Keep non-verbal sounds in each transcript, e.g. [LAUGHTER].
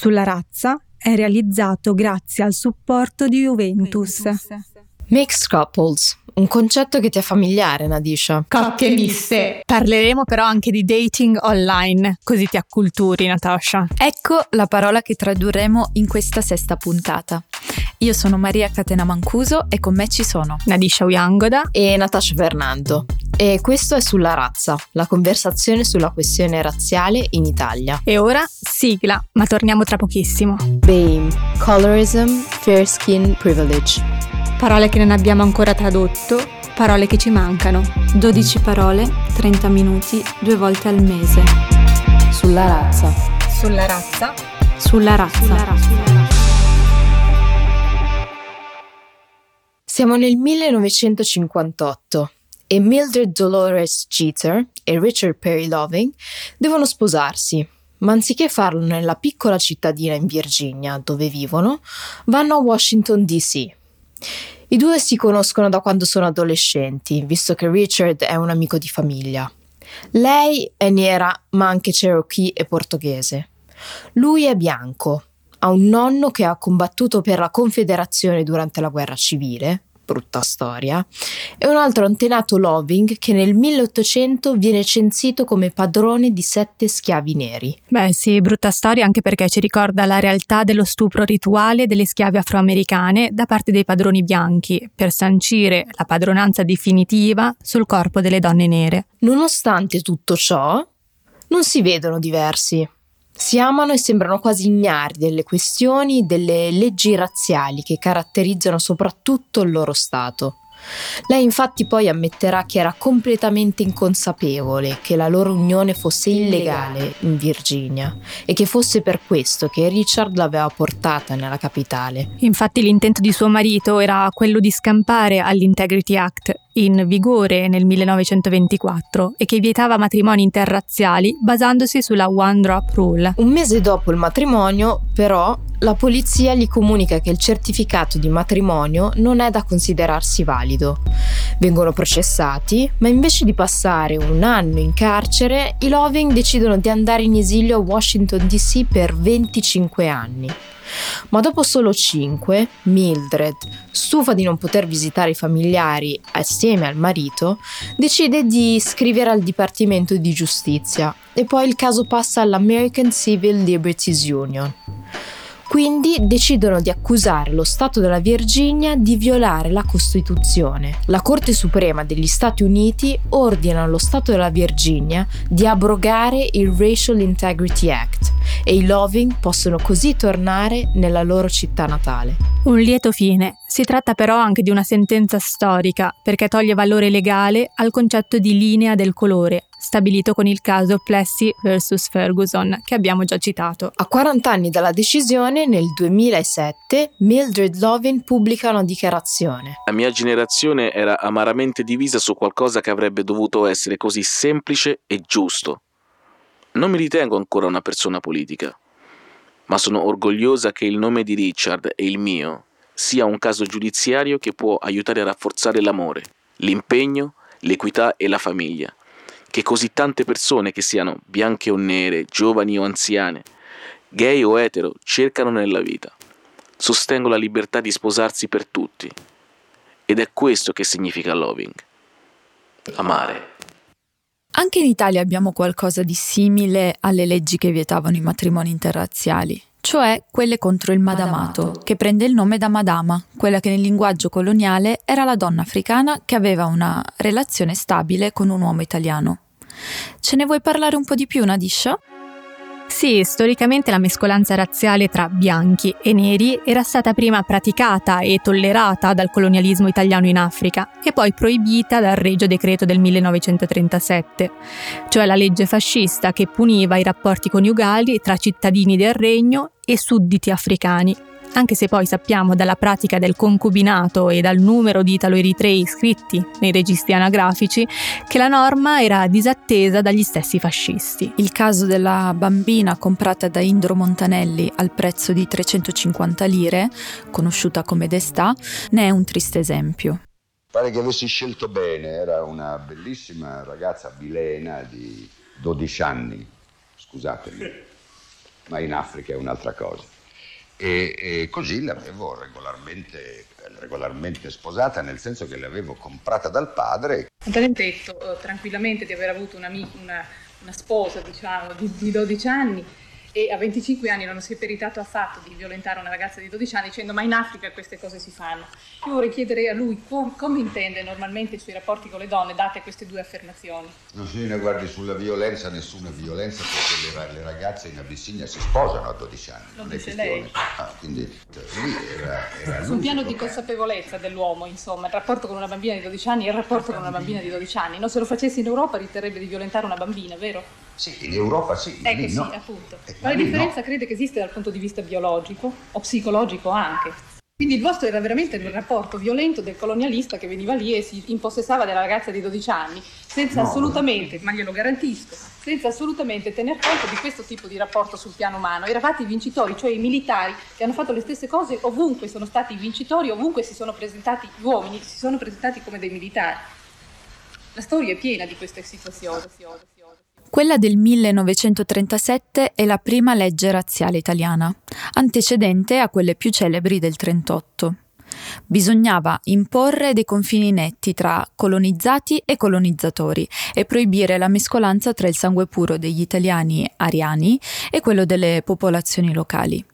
sulla razza è realizzato grazie al supporto di Juventus. Mixed couples, un concetto che ti è familiare, Nadisha. Coppie miste. Parleremo però anche di dating online, così ti acculturi, Natasha. Ecco la parola che tradurremo in questa sesta puntata. Io sono Maria Catena Mancuso e con me ci sono Nadisha Uyangoda e Natasha Fernando. E questo è sulla razza, la conversazione sulla questione razziale in Italia. E ora sigla, ma torniamo tra pochissimo. BAME, Colorism, Fair Skin Privilege. Parole che non abbiamo ancora tradotto, parole che ci mancano. 12 parole, 30 minuti, due volte al mese. Sulla razza. Sulla razza. Sulla razza. Sulla razza. Siamo nel 1958 e Mildred Dolores Jeter e Richard Perry Loving devono sposarsi, ma anziché farlo nella piccola cittadina in Virginia dove vivono, vanno a Washington DC. I due si conoscono da quando sono adolescenti, visto che Richard è un amico di famiglia. Lei è nera, ma anche cherokee e portoghese. Lui è bianco, ha un nonno che ha combattuto per la Confederazione durante la guerra civile, brutta storia, e un altro antenato Loving che nel 1800 viene censito come padrone di sette schiavi neri. Beh sì, brutta storia anche perché ci ricorda la realtà dello stupro rituale delle schiave afroamericane da parte dei padroni bianchi per sancire la padronanza definitiva sul corpo delle donne nere. Nonostante tutto ciò, non si vedono diversi. Si amano e sembrano quasi ignari delle questioni, delle leggi razziali che caratterizzano soprattutto il loro Stato. Lei infatti poi ammetterà che era completamente inconsapevole che la loro unione fosse illegale in Virginia e che fosse per questo che Richard l'aveva portata nella capitale. Infatti l'intento di suo marito era quello di scampare all'Integrity Act in vigore nel 1924 e che vietava matrimoni interrazziali basandosi sulla One Drop Rule. Un mese dopo il matrimonio, però, la polizia gli comunica che il certificato di matrimonio non è da considerarsi valido. Vengono processati, ma invece di passare un anno in carcere, i Loving decidono di andare in esilio a Washington DC per 25 anni. Ma dopo solo 5, Mildred, stufa di non poter visitare i familiari assieme al marito, decide di scrivere al Dipartimento di Giustizia e poi il caso passa all'American Civil Liberties Union. Quindi decidono di accusare lo Stato della Virginia di violare la Costituzione. La Corte Suprema degli Stati Uniti ordina allo Stato della Virginia di abrogare il Racial Integrity Act e i Loving possono così tornare nella loro città natale. Un lieto fine. Si tratta però anche di una sentenza storica perché toglie valore legale al concetto di linea del colore, stabilito con il caso Plessy vs Ferguson, che abbiamo già citato. A 40 anni dalla decisione, nel 2007, Mildred Lovin pubblica una dichiarazione. La mia generazione era amaramente divisa su qualcosa che avrebbe dovuto essere così semplice e giusto. Non mi ritengo ancora una persona politica, ma sono orgogliosa che il nome di Richard e il mio sia un caso giudiziario che può aiutare a rafforzare l'amore, l'impegno, l'equità e la famiglia che così tante persone, che siano bianche o nere, giovani o anziane, gay o etero, cercano nella vita. Sostengo la libertà di sposarsi per tutti. Ed è questo che significa loving. Amare. Anche in Italia abbiamo qualcosa di simile alle leggi che vietavano i matrimoni interrazziali, cioè quelle contro il madamato, che prende il nome da madama, quella che nel linguaggio coloniale era la donna africana che aveva una relazione stabile con un uomo italiano. Ce ne vuoi parlare un po' di più, Nadisha? Sì, storicamente la mescolanza razziale tra bianchi e neri era stata prima praticata e tollerata dal colonialismo italiano in Africa e poi proibita dal Regio Decreto del 1937, cioè la legge fascista che puniva i rapporti coniugali tra cittadini del regno e sudditi africani anche se poi sappiamo dalla pratica del concubinato e dal numero di italo-eritrei iscritti nei registri anagrafici che la norma era disattesa dagli stessi fascisti. Il caso della bambina comprata da Indro Montanelli al prezzo di 350 lire, conosciuta come Destà, ne è un triste esempio. Pare che avessi scelto bene, era una bellissima ragazza bilena di 12 anni, scusatemi. ma in Africa è un'altra cosa. E, e così l'avevo regolarmente, regolarmente, sposata, nel senso che l'avevo comprata dal padre. Te detto eh, tranquillamente di aver avuto una, una, una sposa diciamo, di, di 12 anni e a 25 anni non si è peritato affatto di violentare una ragazza di 12 anni dicendo ma in Africa queste cose si fanno. Io vorrei chiedere a lui com- come intende normalmente i suoi rapporti con le donne date queste due affermazioni. No, signorina, guardi, sulla violenza nessuna violenza perché le, le, ragazze in Abissinia si sposano a 12 anni. Lo dice lei. Ah, quindi cioè, lui era, era Su un piano di consapevolezza dell'uomo, insomma, il rapporto con una bambina di 12 anni è il rapporto con una bambina di 12 anni. No, se lo facessi in Europa riterrebbe di violentare una bambina, vero? Sì, in Europa sì. Ecco sì, no. appunto. Eh, Ma la differenza no. crede che esiste dal punto di vista biologico o psicologico anche. Quindi il vostro era veramente il rapporto violento del colonialista che veniva lì e si impossessava della ragazza di 12 anni, senza no, assolutamente, no. ma glielo garantisco, senza assolutamente tener conto di questo tipo di rapporto sul piano umano. Eravate i vincitori, cioè i militari che hanno fatto le stesse cose ovunque sono stati i vincitori, ovunque si sono presentati gli uomini, si sono presentati come dei militari. La storia è piena di queste situazioni. Quella del 1937 è la prima legge razziale italiana, antecedente a quelle più celebri del 38. Bisognava imporre dei confini netti tra colonizzati e colonizzatori e proibire la mescolanza tra il sangue puro degli italiani ariani e quello delle popolazioni locali.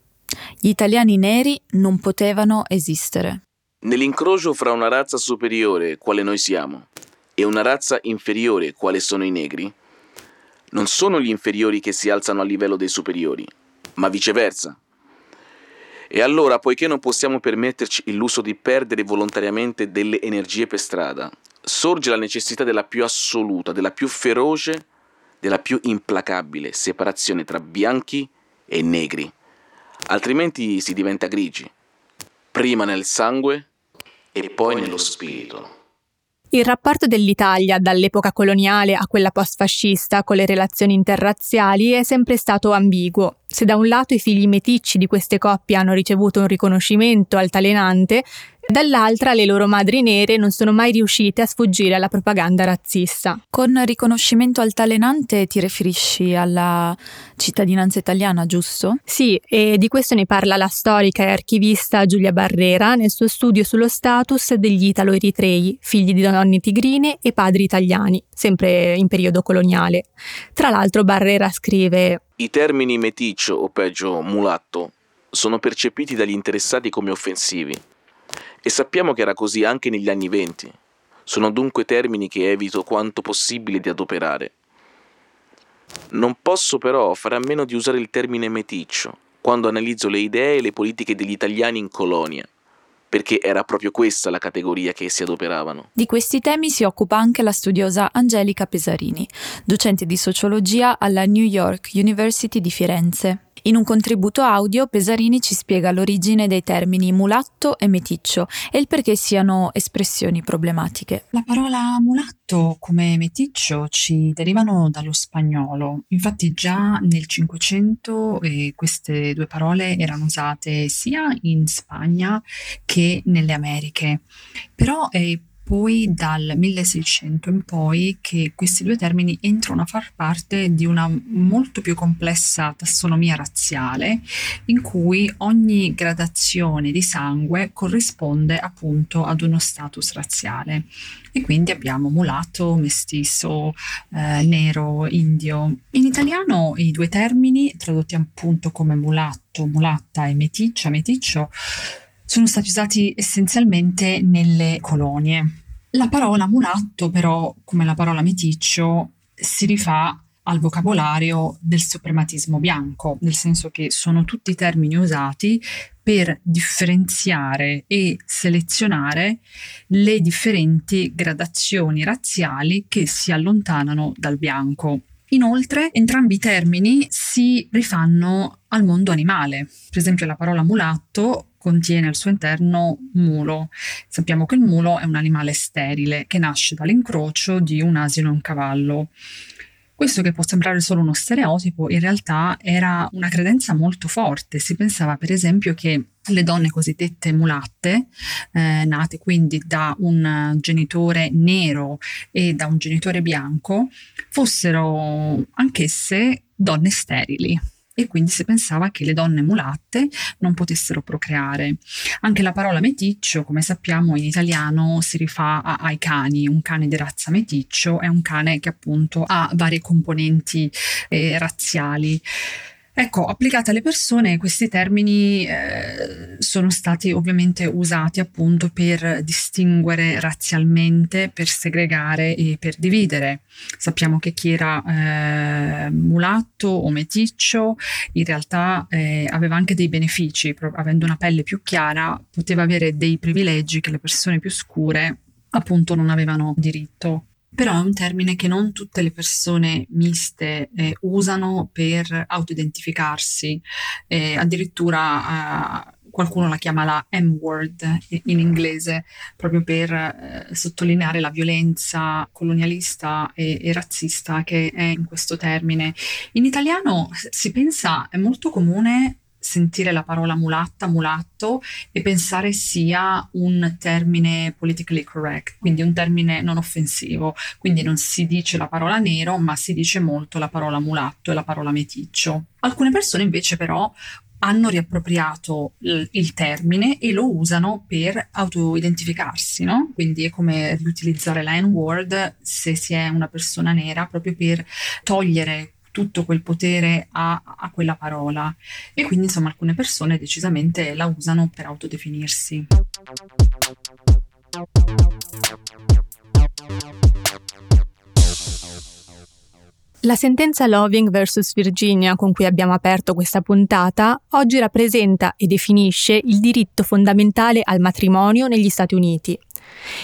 Gli italiani neri non potevano esistere. Nell'incrocio fra una razza superiore, quale noi siamo, e una razza inferiore, quale sono i negri, non sono gli inferiori che si alzano a livello dei superiori, ma viceversa. E allora, poiché non possiamo permetterci il lusso di perdere volontariamente delle energie per strada, sorge la necessità della più assoluta, della più feroce, della più implacabile separazione tra bianchi e negri. Altrimenti si diventa grigi, prima nel sangue e poi nello spirito. Il rapporto dell'Italia dall'epoca coloniale a quella post-fascista con le relazioni interrazziali è sempre stato ambiguo. Se da un lato i figli meticci di queste coppie hanno ricevuto un riconoscimento altalenante, Dall'altra le loro madri nere non sono mai riuscite a sfuggire alla propaganda razzista. Con riconoscimento altalenante ti riferisci alla cittadinanza italiana, giusto? Sì, e di questo ne parla la storica e archivista Giulia Barrera nel suo studio sullo status degli italo-eritrei, figli di donne tigrine e padri italiani, sempre in periodo coloniale. Tra l'altro Barrera scrive I termini meticcio o peggio mulatto sono percepiti dagli interessati come offensivi e sappiamo che era così anche negli anni venti. Sono dunque termini che evito quanto possibile di adoperare. Non posso però fare a meno di usare il termine meticcio quando analizzo le idee e le politiche degli italiani in colonia, perché era proprio questa la categoria che essi adoperavano. Di questi temi si occupa anche la studiosa Angelica Pesarini, docente di sociologia alla New York University di Firenze. In un contributo audio Pesarini ci spiega l'origine dei termini mulatto e meticcio e il perché siano espressioni problematiche. La parola mulatto come meticcio ci derivano dallo spagnolo. Infatti già nel Cinquecento eh, queste due parole erano usate sia in Spagna che nelle Americhe. Però è poi dal 1600 in poi che questi due termini entrano a far parte di una molto più complessa tassonomia razziale in cui ogni gradazione di sangue corrisponde appunto ad uno status razziale e quindi abbiamo mulatto, mestizo, eh, nero, indio. In italiano i due termini tradotti appunto come mulatto, mulatta e meticcia, meticcio sono stati usati essenzialmente nelle colonie. La parola mulatto, però, come la parola meticcio, si rifà al vocabolario del suprematismo bianco, nel senso che sono tutti termini usati per differenziare e selezionare le differenti gradazioni razziali che si allontanano dal bianco. Inoltre, entrambi i termini si rifanno al mondo animale. Per esempio, la parola mulatto contiene al suo interno mulo. Sappiamo che il mulo è un animale sterile che nasce dall'incrocio di un asino e un cavallo. Questo che può sembrare solo uno stereotipo, in realtà era una credenza molto forte. Si pensava per esempio che le donne cosiddette mulatte, eh, nate quindi da un genitore nero e da un genitore bianco, fossero anch'esse donne sterili e quindi si pensava che le donne mulatte non potessero procreare. Anche la parola meticcio, come sappiamo in italiano, si rifà a, ai cani. Un cane di razza meticcio è un cane che appunto ha varie componenti eh, razziali. Ecco, applicate alle persone, questi termini eh, sono stati ovviamente usati appunto per distinguere razzialmente, per segregare e per dividere. Sappiamo che chi era eh, mulatto o meticcio in realtà eh, aveva anche dei benefici, avendo una pelle più chiara poteva avere dei privilegi che le persone più scure appunto non avevano diritto però è un termine che non tutte le persone miste eh, usano per autoidentificarsi, eh, addirittura eh, qualcuno la chiama la M-word in inglese, proprio per eh, sottolineare la violenza colonialista e, e, razzista che è in questo termine. In italiano si pensa, è molto comune sentire la parola mulatta, mulatto e pensare sia un termine politically correct, quindi un termine non offensivo. Quindi non si dice la parola nero, ma si dice molto la parola mulatto e la parola meticcio. Alcune persone invece però hanno riappropriato il, termine e lo usano per autoidentificarsi, no? Quindi è come riutilizzare la N-word se si è una persona nera proprio per togliere tutto quel potere a, a quella parola e quindi insomma alcune persone decisamente la usano per autodefinirsi. La sentenza Loving vs Virginia con cui abbiamo aperto questa puntata oggi rappresenta e definisce il diritto fondamentale al matrimonio negli Stati Uniti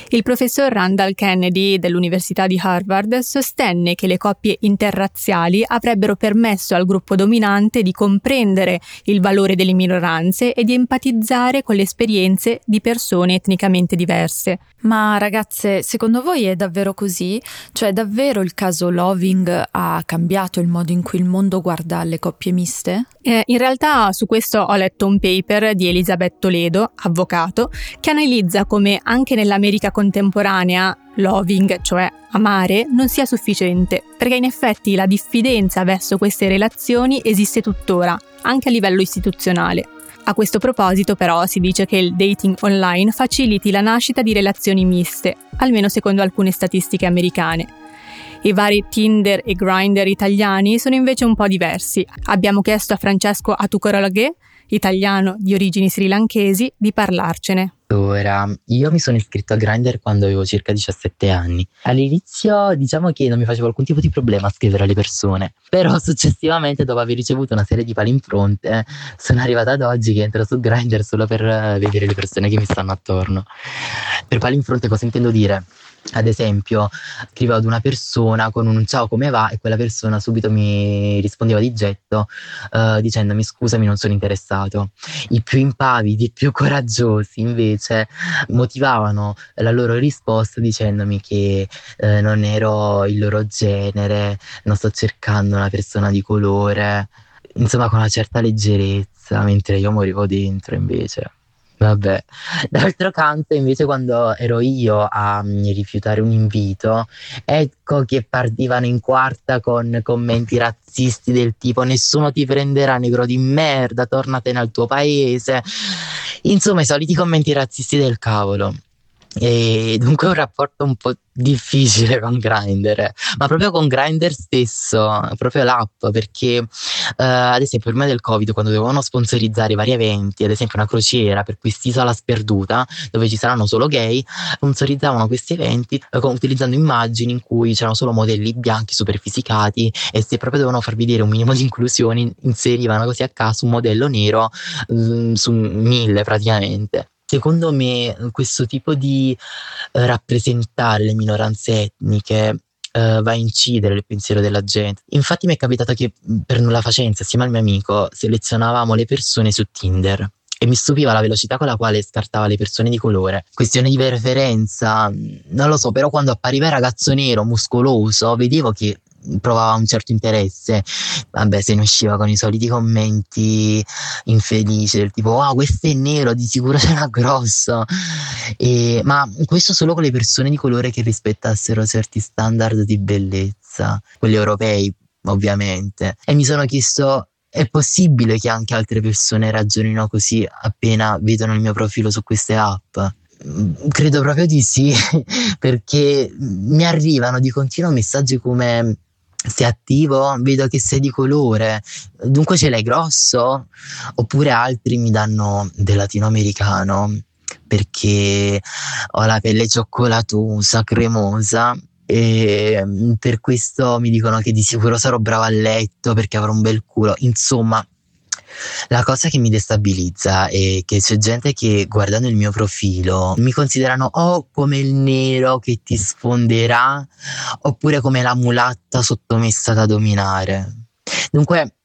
il professor Randall Kennedy dell'Università di Harvard sostenne che le coppie interrazziali avrebbero permesso al gruppo dominante di comprendere il valore delle minoranze e di empatizzare con le esperienze di persone etnicamente diverse. Ma ragazze, secondo voi è davvero così? Cioè davvero il caso Loving ha cambiato il modo in cui il mondo guarda le coppie miste? Eh, in realtà su questo ho letto un paper di Elisabeth Toledo, avvocato, che analizza come anche nell'America contemporanea loving, cioè amare, non sia sufficiente, perché in effetti la diffidenza verso queste relazioni esiste tuttora, anche a livello istituzionale. A questo proposito però si dice che il dating online faciliti la nascita di relazioni miste, almeno secondo alcune statistiche americane. I vari Tinder e Grindr italiani sono invece un po' diversi. Abbiamo chiesto a Francesco Atukorolaghe, italiano di origini srilanchesi, di parlarcene. Allora, io mi sono iscritto a Grindr quando avevo circa 17 anni. All'inizio diciamo che non mi facevo alcun tipo di problema a scrivere alle persone, [LAUGHS] però successivamente dopo aver ricevuto una serie di pali in fronte sono arrivata ad oggi che entro su Grindr solo per vedere le persone che mi stanno attorno. Per pali in fronte cosa intendo dire? ad esempio scrivevo ad una persona con un ciao come va? e quella persona subito mi rispondeva di getto uh, dicendomi scusami non sono interessato. I più impavidi i più coraggiosi invece motivavano la loro risposta dicendomi che uh, non ero il loro genere non sto cercando una persona di colore insomma con una certa leggerezza mentre io morivo dentro invece Vabbè, [LAUGHS] d'altro canto invece quando ero io a mm, rifiutare un invito, ecco che partivano in quarta con commenti razzisti del tipo nessuno ti prenderà negro di merda, tornatene al tuo paese. Insomma, i soliti commenti razzisti del cavolo. E dunque un rapporto un po' difficile con Grindr, ma proprio con Grindr stesso, proprio l'app, perché uh, ad esempio prima del Covid, quando dovevano sponsorizzare vari eventi, ad esempio una crociera per quest'isola sperduta, dove ci saranno solo gay, sponsorizzavano questi eventi uh, utilizzando immagini in cui c'erano solo modelli bianchi superfisicati e se proprio dovevano far vedere un minimo di inclusione, inserivano così a caso un modello nero uh, su mille praticamente. Secondo me questo tipo di eh, rappresentare le minoranze etniche eh, va a incidere il pensiero della gente. Infatti mi è capitato che per nulla facenza, assieme al mio amico, selezionavamo le persone su Tinder e mi stupiva la velocità con la quale scartava le persone di colore. Questione di preferenza, non lo so, però quando appariva il ragazzo nero, muscoloso, vedevo che provava un certo interesse, vabbè se ne usciva con i soliti commenti infelici del tipo wow questo è nero di sicuro sarà grosso e, ma questo solo con le persone di colore che rispettassero certi standard di bellezza. Quelli europei ovviamente. E mi sono chiesto è possibile che anche altre persone ragionino così appena vedono il mio profilo su queste app? Mm, credo proprio di sì, [LAUGHS] perché mi arrivano di continuo messaggi come sei attivo, vedo che sei di colore, dunque ce l'hai grosso? Oppure altri mi danno del latinoamericano perché ho la pelle cioccolatosa, cremosa e mm, per questo mi dicono che di sicuro sarò brava a letto perché avrò un bel culo. Insomma, la cosa che mi destabilizza è che c'è gente che guardando il mio profilo mi considerano o come il nero che ti sfonderà oppure come la mulatta sottomessa da dominare. Dunque,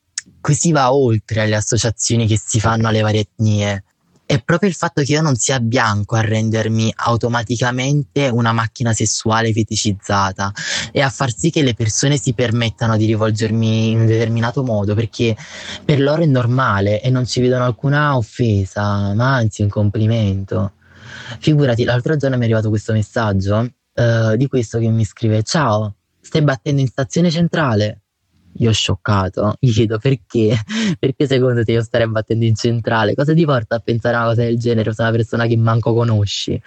qui va oltre alle associazioni che si fanno alle varie etnie è proprio il fatto che io non sia bianco a rendermi automaticamente una macchina sessuale feticizzata e a far sì che le persone si permettano di rivolgermi in un determinato modo perché per loro è normale e non ci vedono alcuna offesa, ma anzi un complimento. Figurati, l'altro giorno mi è arrivato questo messaggio uh, di questo che mi scrive: Ciao, stai battendo in stazione centrale? Io ho scioccato, gli chiedo perché, [LAUGHS] perché secondo te io starei battendo in centrale? Cosa ti porta a pensare a una cosa del genere? Sei una persona che manco conosci.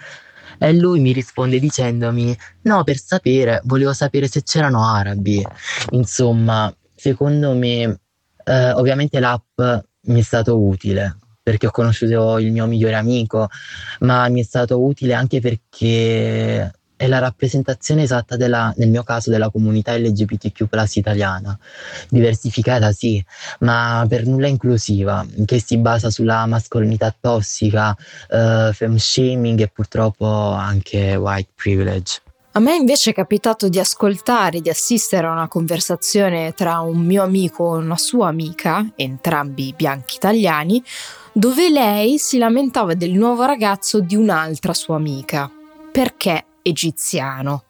E lui mi risponde dicendomi: No, per sapere, volevo sapere se c'erano arabi. Insomma, secondo me, eh, ovviamente l'app mi è stato utile perché ho conosciuto il mio migliore amico, ma mi è stato utile anche perché è la rappresentazione esatta della, nel mio caso della comunità LGBTQ italiana, diversificata sì, ma per nulla inclusiva, che si basa sulla mascolinità tossica, uh, femme shaming e purtroppo anche white privilege. A me invece è capitato di ascoltare, di assistere a una conversazione tra un mio amico e una sua amica, entrambi bianchi italiani, dove lei si lamentava del nuovo ragazzo di un'altra sua amica. Perché egiziano.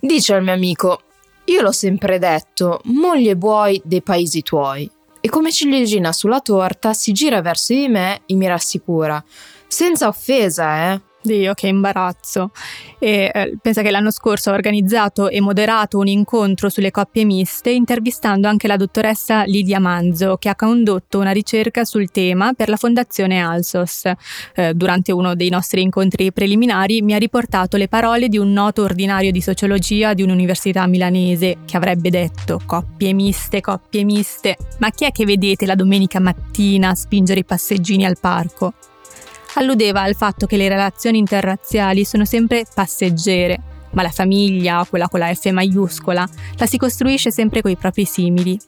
Dice al mio amico, io l'ho sempre detto, moglie buoi dei paesi tuoi. E come ciliegina sulla torta si gira verso di me e mi rassicura. Senza offesa, eh. Dio, che imbarazzo. E, eh, pensa che l'anno scorso ho organizzato e moderato un incontro sulle coppie miste, intervistando anche la dottoressa Lidia Manzo, che ha condotto una ricerca sul tema per la Fondazione Alsos. Eh, durante uno dei nostri incontri preliminari mi ha riportato le parole di un noto ordinario di sociologia di un'università milanese, che avrebbe detto coppie miste, coppie miste. Ma chi è che vedete la domenica mattina spingere i passeggini al parco? Alludeva al fatto che le relazioni interrazziali sono sempre passeggere, ma la famiglia, quella con la F maiuscola, la si costruisce sempre coi propri simili.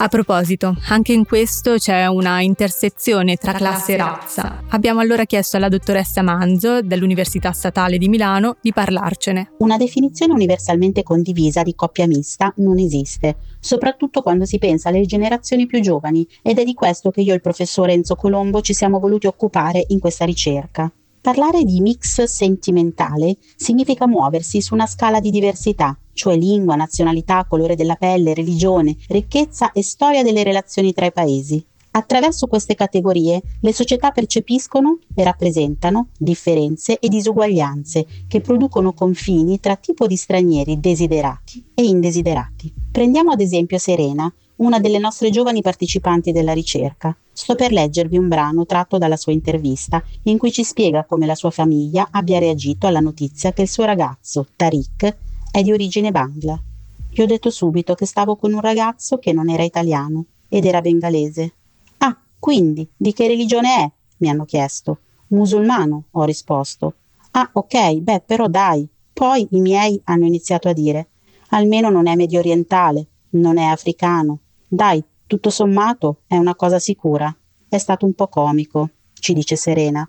A proposito, anche in questo c'è una intersezione tra classe e razza. Abbiamo allora chiesto alla dottoressa Manzo dell'Università Statale di Milano di parlarcene. Una definizione universalmente condivisa di coppia mista non esiste, soprattutto quando si pensa alle generazioni più giovani ed è di questo che io e il professore Enzo Colombo ci siamo voluti occupare in questa ricerca. Parlare di mix sentimentale significa muoversi su una scala di diversità, cioè lingua, nazionalità, colore della pelle, religione, ricchezza e storia delle relazioni tra i paesi. Attraverso queste categorie le società percepiscono e rappresentano differenze e disuguaglianze che producono confini tra tipo di stranieri desiderati e indesiderati. Prendiamo ad esempio Serena, una delle nostre giovani partecipanti della ricerca. Sto per leggervi un brano tratto dalla sua intervista, in cui ci spiega come la sua famiglia abbia reagito alla notizia che il suo ragazzo, Tariq, è di origine bangla. Gli ho detto subito che stavo con un ragazzo che non era italiano ed era bengalese. Ah, quindi, di che religione è? mi hanno chiesto. Musulmano, ho risposto. Ah, ok, beh, però dai. Poi i miei hanno iniziato a dire, almeno non è medio orientale, non è africano, dai, tutto sommato è una cosa sicura. È stato un po' comico, ci dice Serena,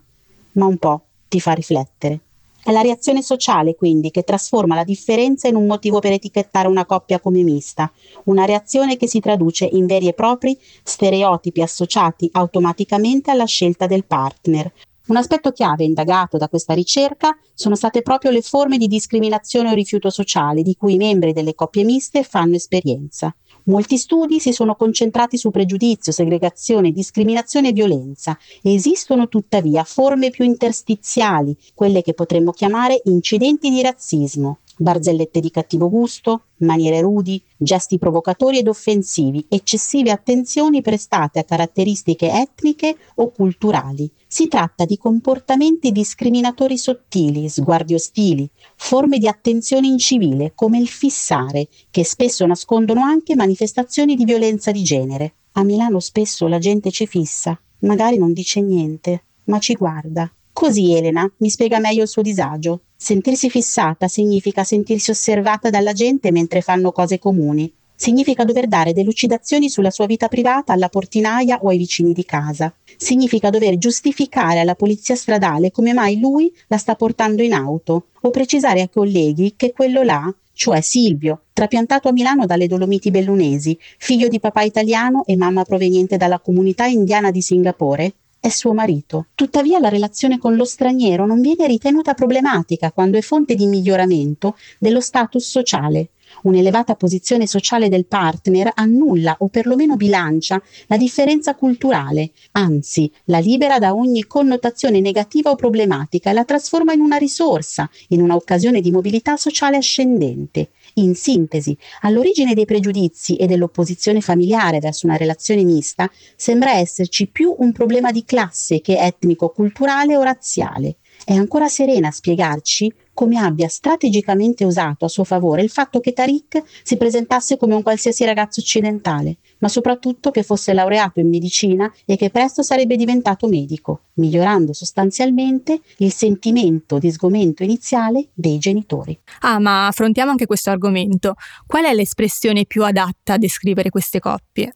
ma un po' ti fa riflettere. È la reazione sociale, quindi, che trasforma la differenza in un motivo per etichettare una coppia come mista, una reazione che si traduce in veri e propri stereotipi associati automaticamente alla scelta del partner, un aspetto chiave indagato da questa ricerca sono state proprio le forme di discriminazione o rifiuto sociale di cui i membri delle coppie miste fanno esperienza. Molti studi si sono concentrati su pregiudizio, segregazione, discriminazione e violenza. Esistono tuttavia forme più interstiziali, quelle che potremmo chiamare incidenti di razzismo. Barzellette di cattivo gusto, maniere rudi, gesti provocatori ed offensivi, eccessive attenzioni prestate a caratteristiche etniche o culturali. Si tratta di comportamenti discriminatori sottili, sguardi ostili, forme di attenzione incivile, come il fissare, che spesso nascondono anche manifestazioni di violenza di genere. A Milano spesso la gente ci fissa, magari non dice niente, ma ci guarda. Così Elena mi spiega meglio il suo disagio. Sentirsi fissata significa sentirsi osservata dalla gente mentre fanno cose comuni. Significa dover dare delucidazioni sulla sua vita privata alla portinaia o ai vicini di casa. Significa dover giustificare alla polizia stradale come mai lui la sta portando in auto o precisare ai colleghi che quello là, cioè Silvio, trapiantato a Milano dalle Dolomiti Bellunesi, figlio di papà italiano e mamma proveniente dalla comunità indiana di Singapore, è suo marito. Tuttavia la relazione con lo straniero non viene ritenuta problematica quando è fonte di miglioramento dello status sociale. Un'elevata posizione sociale del partner annulla o perlomeno bilancia la differenza culturale, anzi la libera da ogni connotazione negativa o problematica e la trasforma in una risorsa, in un'occasione di mobilità sociale ascendente. In sintesi, all'origine dei pregiudizi e dell'opposizione familiare verso una relazione mista sembra esserci più un problema di classe che etnico, culturale o razziale. È ancora Serena a spiegarci come abbia strategicamente usato a suo favore il fatto che Tariq si presentasse come un qualsiasi ragazzo occidentale, ma soprattutto che fosse laureato in medicina e che presto sarebbe diventato medico, migliorando sostanzialmente il sentimento di sgomento iniziale dei genitori. Ah, ma affrontiamo anche questo argomento. Qual è l'espressione più adatta a descrivere queste coppie?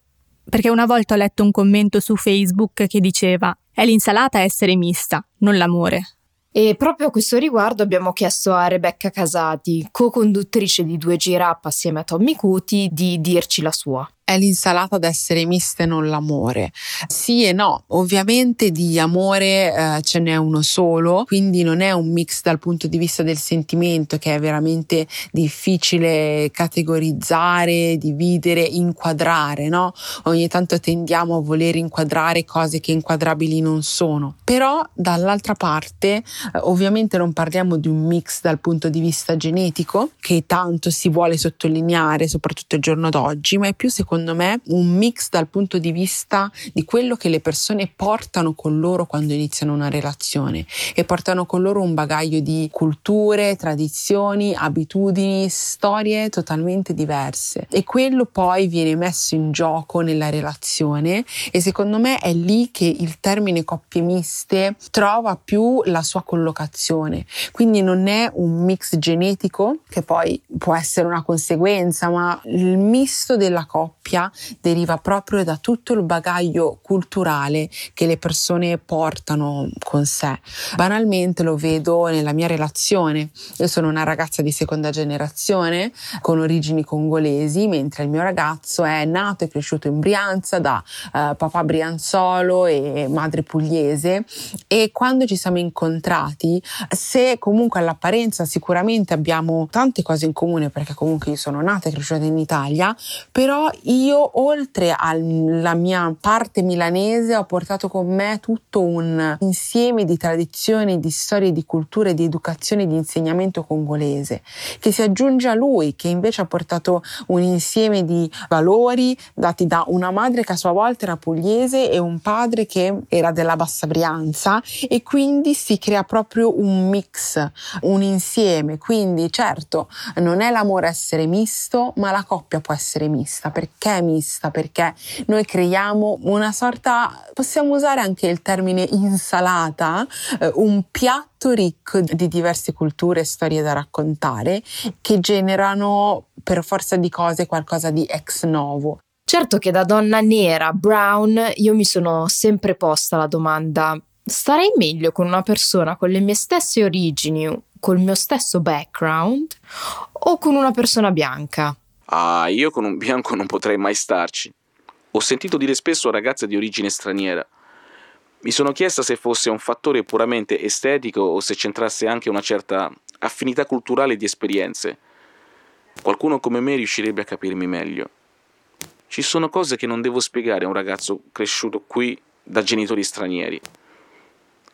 Perché una volta ho letto un commento su Facebook che diceva è l'insalata essere mista, non l'amore. E proprio a questo riguardo abbiamo chiesto a Rebecca Casati, co-conduttrice di Due Girap assieme a Tommy Cuti, di dirci la sua è l'insalata ad essere mista e non l'amore. Sì e no, ovviamente di amore eh, ce n'è uno solo, quindi non è un mix dal punto di vista del sentimento che è veramente difficile categorizzare, dividere, inquadrare, no? Ogni tanto tendiamo a voler inquadrare cose che inquadrabili non sono. Però dall'altra parte, eh, ovviamente non parliamo di un mix dal punto di vista genetico, che tanto si vuole sottolineare, soprattutto il giorno d'oggi, ma è più secondo secondo me, un mix dal punto di vista di quello che le persone portano con loro quando iniziano una relazione e portano con loro un bagaglio di culture, tradizioni, abitudini, storie totalmente diverse e quello poi viene messo in gioco nella relazione e secondo me è lì che il termine coppie miste trova più la sua collocazione. Quindi non è un mix genetico che poi può essere una conseguenza, ma il misto della coppia coppia deriva proprio da tutto il bagaglio culturale che le persone portano con sé. Banalmente lo vedo nella mia relazione. Io sono una ragazza di seconda generazione con origini congolesi, mentre il mio ragazzo è nato e cresciuto in Brianza da eh, papà brianzolo e madre pugliese e quando ci siamo incontrati, se comunque all'apparenza sicuramente abbiamo tante cose in comune perché comunque io sono nata e cresciuta in Italia, però io oltre alla mia parte milanese ho portato con me tutto un insieme di tradizioni, di storie, di culture, di educazione, di insegnamento congolese, che si aggiunge a lui, che invece ha portato un insieme di valori dati da una madre che a sua volta era pugliese e un padre che era della Bassa Brianza e quindi si crea proprio un mix, un insieme. Quindi certo non è l'amore essere misto, ma la coppia può essere mista perché perché mista? Perché noi creiamo una sorta, possiamo usare anche il termine insalata, eh, un piatto ricco di diverse culture e storie da raccontare che generano per forza di cose qualcosa di ex novo. Certo che da donna nera, brown, io mi sono sempre posta la domanda, starei meglio con una persona con le mie stesse origini, col mio stesso background, o con una persona bianca? Ah, io con un bianco non potrei mai starci. Ho sentito dire spesso a ragazze di origine straniera. Mi sono chiesta se fosse un fattore puramente estetico o se c'entrasse anche una certa affinità culturale di esperienze. Qualcuno come me riuscirebbe a capirmi meglio. Ci sono cose che non devo spiegare a un ragazzo cresciuto qui da genitori stranieri.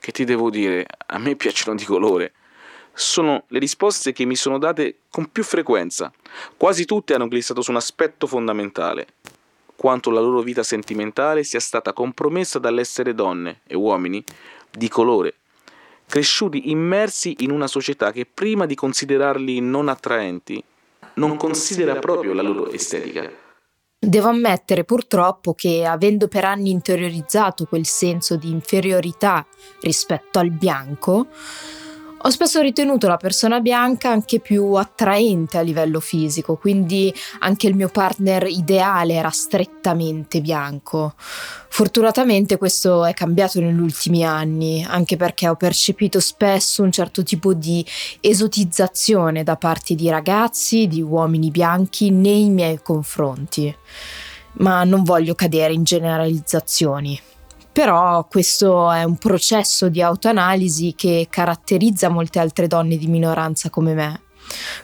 Che ti devo dire? A me piacciono di colore. Sono le risposte che mi sono date con più frequenza. Quasi tutte hanno glissato su un aspetto fondamentale, quanto la loro vita sentimentale sia stata compromessa dall'essere donne e uomini di colore, cresciuti immersi in una società che prima di considerarli non attraenti, non considera proprio la loro estetica. Devo ammettere purtroppo che, avendo per anni interiorizzato quel senso di inferiorità rispetto al bianco, ho spesso ritenuto la persona bianca anche più attraente a livello fisico, quindi anche il mio partner ideale era strettamente bianco. Fortunatamente questo è cambiato negli ultimi anni, anche perché ho percepito spesso un certo tipo di esotizzazione da parte di ragazzi, di uomini bianchi nei miei confronti. Ma non voglio cadere in generalizzazioni. Però questo è un processo di autoanalisi che caratterizza molte altre donne di minoranza come me.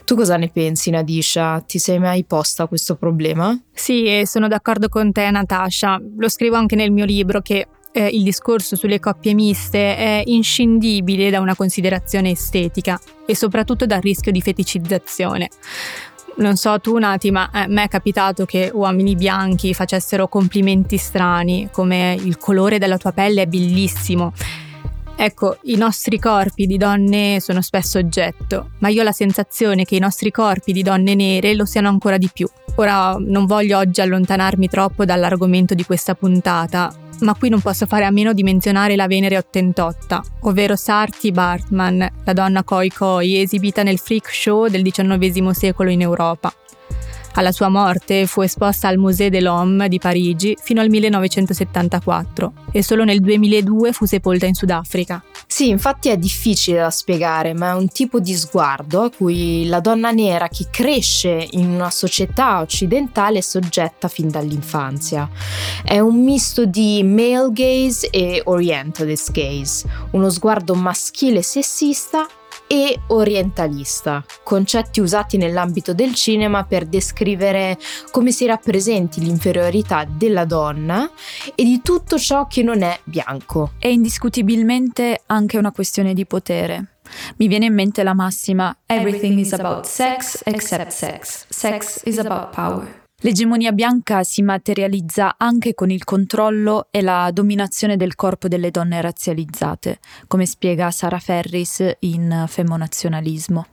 Tu cosa ne pensi, Nadisha? Ti sei mai posta questo problema? Sì, sono d'accordo con te, Natasha. Lo scrivo anche nel mio libro che eh, il discorso sulle coppie miste è inscindibile da una considerazione estetica e soprattutto dal rischio di feticizzazione non so tu Nati, ma a me è capitato che uomini bianchi facessero complimenti strani, come il colore della tua pelle è bellissimo. Ecco, i nostri corpi di donne sono spesso oggetto, ma io ho la sensazione che i nostri corpi di donne nere lo siano ancora di più. Ora non voglio oggi allontanarmi troppo dall'argomento di questa puntata, ma qui non posso fare a meno di menzionare la Venere Ottentota, ovvero Sarti Bartman, la donna Koi Koi esibita nel freak show del XIX secolo in Europa. Alla sua morte fu esposta al Musée de l'Homme di Parigi fino al 1974 e solo nel 2002 fu sepolta in Sudafrica. Sì, infatti è difficile da spiegare, ma è un tipo di sguardo a cui la donna nera che cresce in una società occidentale è soggetta fin dall'infanzia. È un misto di male gaze e orientalist gaze, uno sguardo maschile sessista e orientalista, concetti usati nell'ambito del cinema per descrivere come si rappresenti l'inferiorità della donna e di tutto ciò che non è bianco. È indiscutibilmente anche una questione di potere. Mi viene in mente la massima Everything is about sex except sex. Sex is about power. L'egemonia bianca si materializza anche con il controllo e la dominazione del corpo delle donne razzializzate, come spiega Sara Ferris in Femonazionalismo.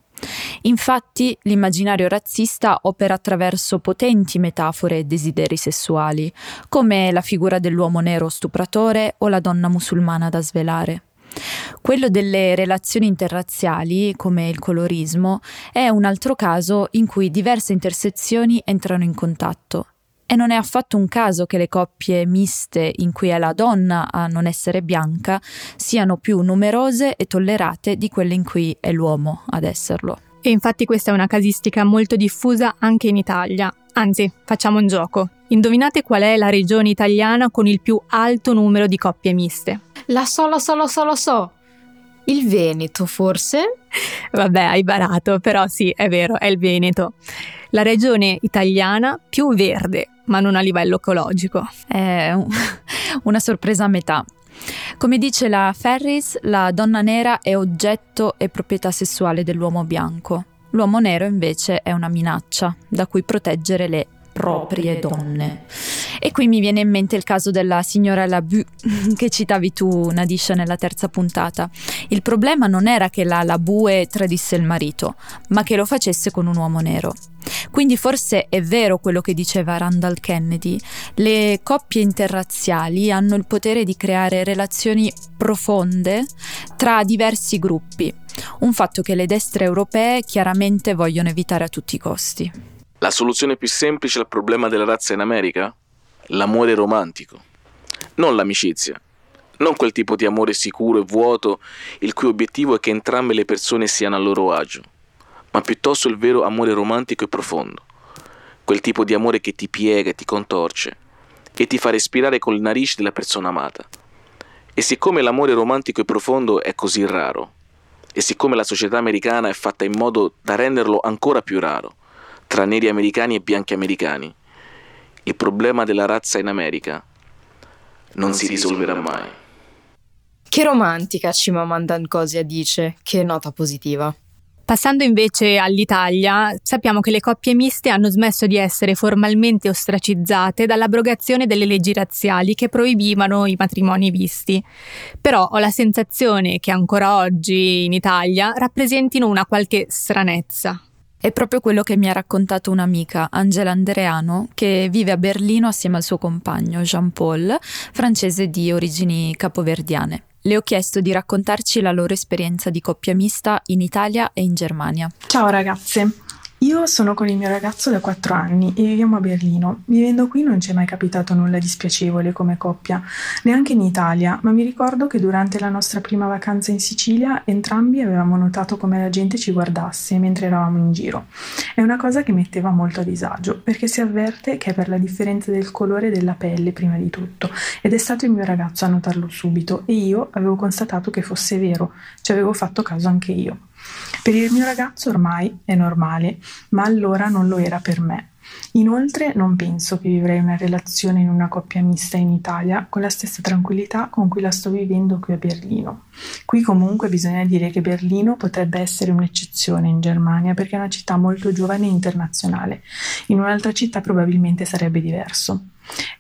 Infatti, l'immaginario razzista opera attraverso potenti metafore e desideri sessuali, come la figura dell'uomo nero stupratore o la donna musulmana da svelare. Quello delle relazioni interrazziali, come il colorismo, è un altro caso in cui diverse intersezioni entrano in contatto. E non è affatto un caso che le coppie miste in cui è la donna a non essere bianca siano più numerose e tollerate di quelle in cui è l'uomo ad esserlo. E infatti questa è una casistica molto diffusa anche in Italia. Anzi, facciamo un gioco. Indovinate qual è la regione italiana con il più alto numero di coppie miste? La so, la so, la so, la so. Il Veneto, forse? Vabbè, hai barato, però sì, è vero, è il Veneto. La regione italiana più verde, ma non a livello ecologico. È [LAUGHS] una sorpresa a metà. Come dice la Ferris, la donna nera è oggetto e proprietà sessuale dell'uomo bianco. L'uomo nero invece è una minaccia da cui proteggere le proprie donne. E qui mi viene in mente il caso della signora Labu [LAUGHS] che citavi tu, Nadisha, nella terza puntata. Il problema non era che la Labue tradisse il marito, ma che lo facesse con un uomo nero. Quindi forse è vero quello che diceva Randall Kennedy, le coppie interrazziali hanno il potere di creare relazioni profonde tra diversi gruppi, un fatto che le destre europee chiaramente vogliono evitare a tutti i costi. La soluzione più semplice al problema della razza in America? L'amore romantico, non l'amicizia. Non quel tipo di amore sicuro e vuoto, il cui obiettivo è che entrambe le persone siano a loro agio, ma piuttosto il vero amore romantico e profondo. Quel tipo di amore che ti piega e ti contorce e ti fa respirare con le narici della persona amata. E siccome l'amore romantico e profondo è così raro, e siccome la società americana è fatta in modo da renderlo ancora più raro, tra neri americani e bianchi americani. Il problema della razza in America non, non si risolverà mai. Che romantica Cimamanda Ngozi dice, che nota positiva. Passando invece all'Italia, sappiamo che le coppie miste hanno smesso di essere formalmente ostracizzate dall'abrogazione delle leggi razziali che proibivano i matrimoni visti. Però ho la sensazione che ancora oggi in Italia rappresentino una qualche stranezza. È proprio quello che mi ha raccontato un'amica, Angela Andreano, che vive a Berlino assieme al suo compagno Jean Paul, francese di origini capoverdiane. Le ho chiesto di raccontarci la loro esperienza di coppia mista in Italia e in Germania. Ciao ragazze, io sono con il mio ragazzo da 4 anni e viviamo a Berlino. Vivendo qui non ci è mai capitato nulla di spiacevole come coppia, neanche in Italia, ma mi ricordo che durante la nostra prima vacanza in Sicilia entrambi avevamo notato come la gente ci guardasse mentre eravamo in giro. È una cosa che metteva molto a disagio, perché si avverte che è per la differenza del colore della pelle prima di tutto, ed è stato il mio ragazzo a notarlo subito e io avevo constatato che fosse vero, ci avevo fatto caso anche io. Per il mio ragazzo ormai è normale, ma allora non lo era per me. Inoltre non penso che vivrei una relazione in una coppia mista in Italia con la stessa tranquillità con cui la sto vivendo qui a Berlino. Qui comunque bisogna dire che Berlino potrebbe essere un'eccezione in Germania perché è una città molto giovane e internazionale. In un'altra città probabilmente sarebbe diverso.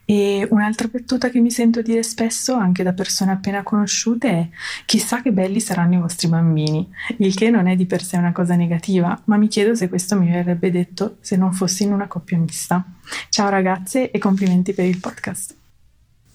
E un'altra battuta che mi sento dire spesso anche da persone appena conosciute è chissà che belli saranno i vostri bambini, il che non è di per sé una cosa negativa, ma mi chiedo se questo mi verrebbe detto se non fossi in una coppia mista. Ciao ragazze e complimenti per il podcast.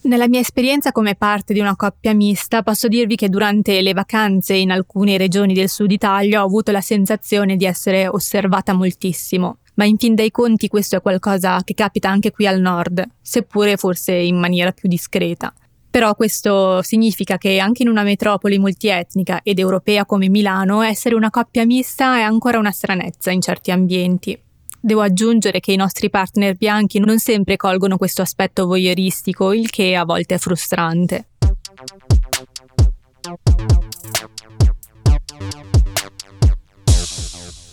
Nella mia esperienza come parte di una coppia mista posso dirvi che durante le vacanze in alcune regioni del sud Italia ho avuto la sensazione di essere osservata moltissimo ma in fin dei conti questo è qualcosa che capita anche qui al nord, seppure forse in maniera più discreta. Però questo significa che anche in una metropoli multietnica ed europea come Milano essere una coppia mista è ancora una stranezza in certi ambienti. Devo aggiungere che i nostri partner bianchi non sempre colgono questo aspetto voyeuristico, il che a volte è frustrante.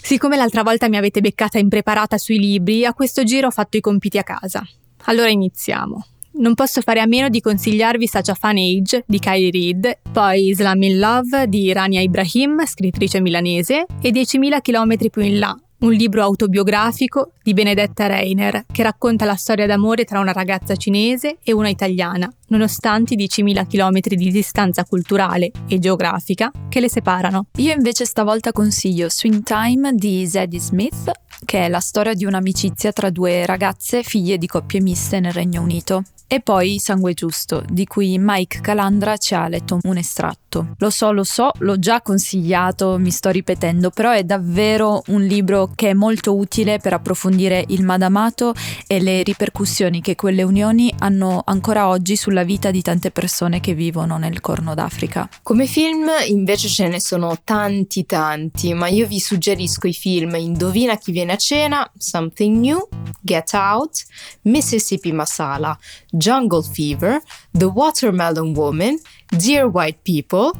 Siccome l'altra volta mi avete beccata impreparata sui libri, a questo giro ho fatto i compiti a casa. Allora iniziamo. Non posso fare a meno di consigliarvi Fun Age di Kylie Reid, poi Islam in Love di Rania Ibrahim, scrittrice milanese, e 10.000 km più in là un libro autobiografico di Benedetta Reiner che racconta la storia d'amore tra una ragazza cinese e una italiana, nonostante i 10.000 km di distanza culturale e geografica che le separano. Io invece stavolta consiglio Swing Time di Zadie Smith, che è la storia di un'amicizia tra due ragazze figlie di coppie miste nel Regno Unito. E poi Sangue Giusto, di cui Mike Calandra ci ha letto un estratto. Lo so, lo so, l'ho già consigliato, mi sto ripetendo, però è davvero un libro che è molto utile per approfondire il madamato e le ripercussioni che quelle unioni hanno ancora oggi sulla vita di tante persone che vivono nel Corno d'Africa. Come film invece ce ne sono tanti tanti, ma io vi suggerisco i film Indovina chi viene a cena, Something New, Get Out, Mississippi Masala, Jungle Fever, The Watermelon Woman, Dear White People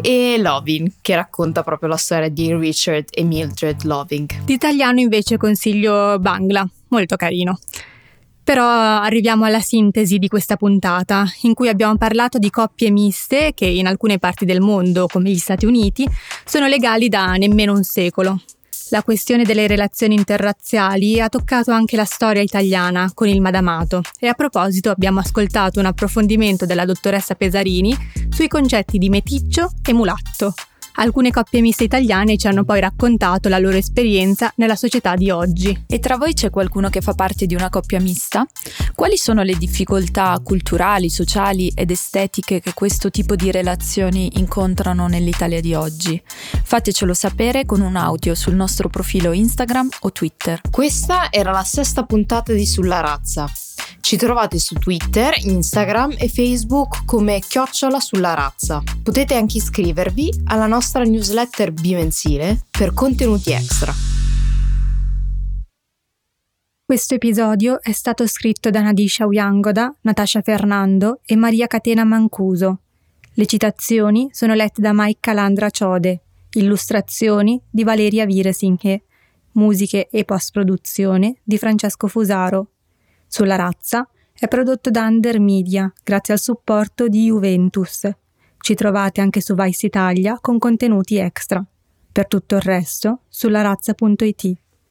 e Loving, che racconta proprio la storia di Richard e Mildred Loving. D'italiano invece consiglio Bangla, molto carino. Però arriviamo alla sintesi di questa puntata, in cui abbiamo parlato di coppie miste che in alcune parti del mondo, come gli Stati Uniti, sono legali da nemmeno un secolo. La questione delle relazioni interrazziali ha toccato anche la storia italiana con il Madamato e a proposito abbiamo ascoltato un approfondimento della dottoressa Pesarini sui concetti di meticcio e mulatto. Alcune coppie miste italiane ci hanno poi raccontato la loro esperienza nella società di oggi. E tra voi c'è qualcuno che fa parte di una coppia mista? Quali sono le difficoltà culturali, sociali ed estetiche che questo tipo di relazioni incontrano nell'Italia di oggi? Fatecelo sapere con un audio sul nostro profilo Instagram o Twitter. Questa era la sesta puntata di Sulla razza. Ci trovate su Twitter, Instagram e Facebook come Chiocciola sulla razza. Potete anche iscrivervi alla nostra newsletter bimensile per contenuti extra. Questo episodio è stato scritto da Nadisha Uyangoda, Natasha Fernando e Maria Catena Mancuso. Le citazioni sono lette da Mike Calandra Ciode, illustrazioni di Valeria Viresinche, musiche e post-produzione di Francesco Fusaro sulla razza è prodotto da Under Media grazie al supporto di Juventus. Ci trovate anche su Vice Italia con contenuti extra. Per tutto il resto, sulla razza.it.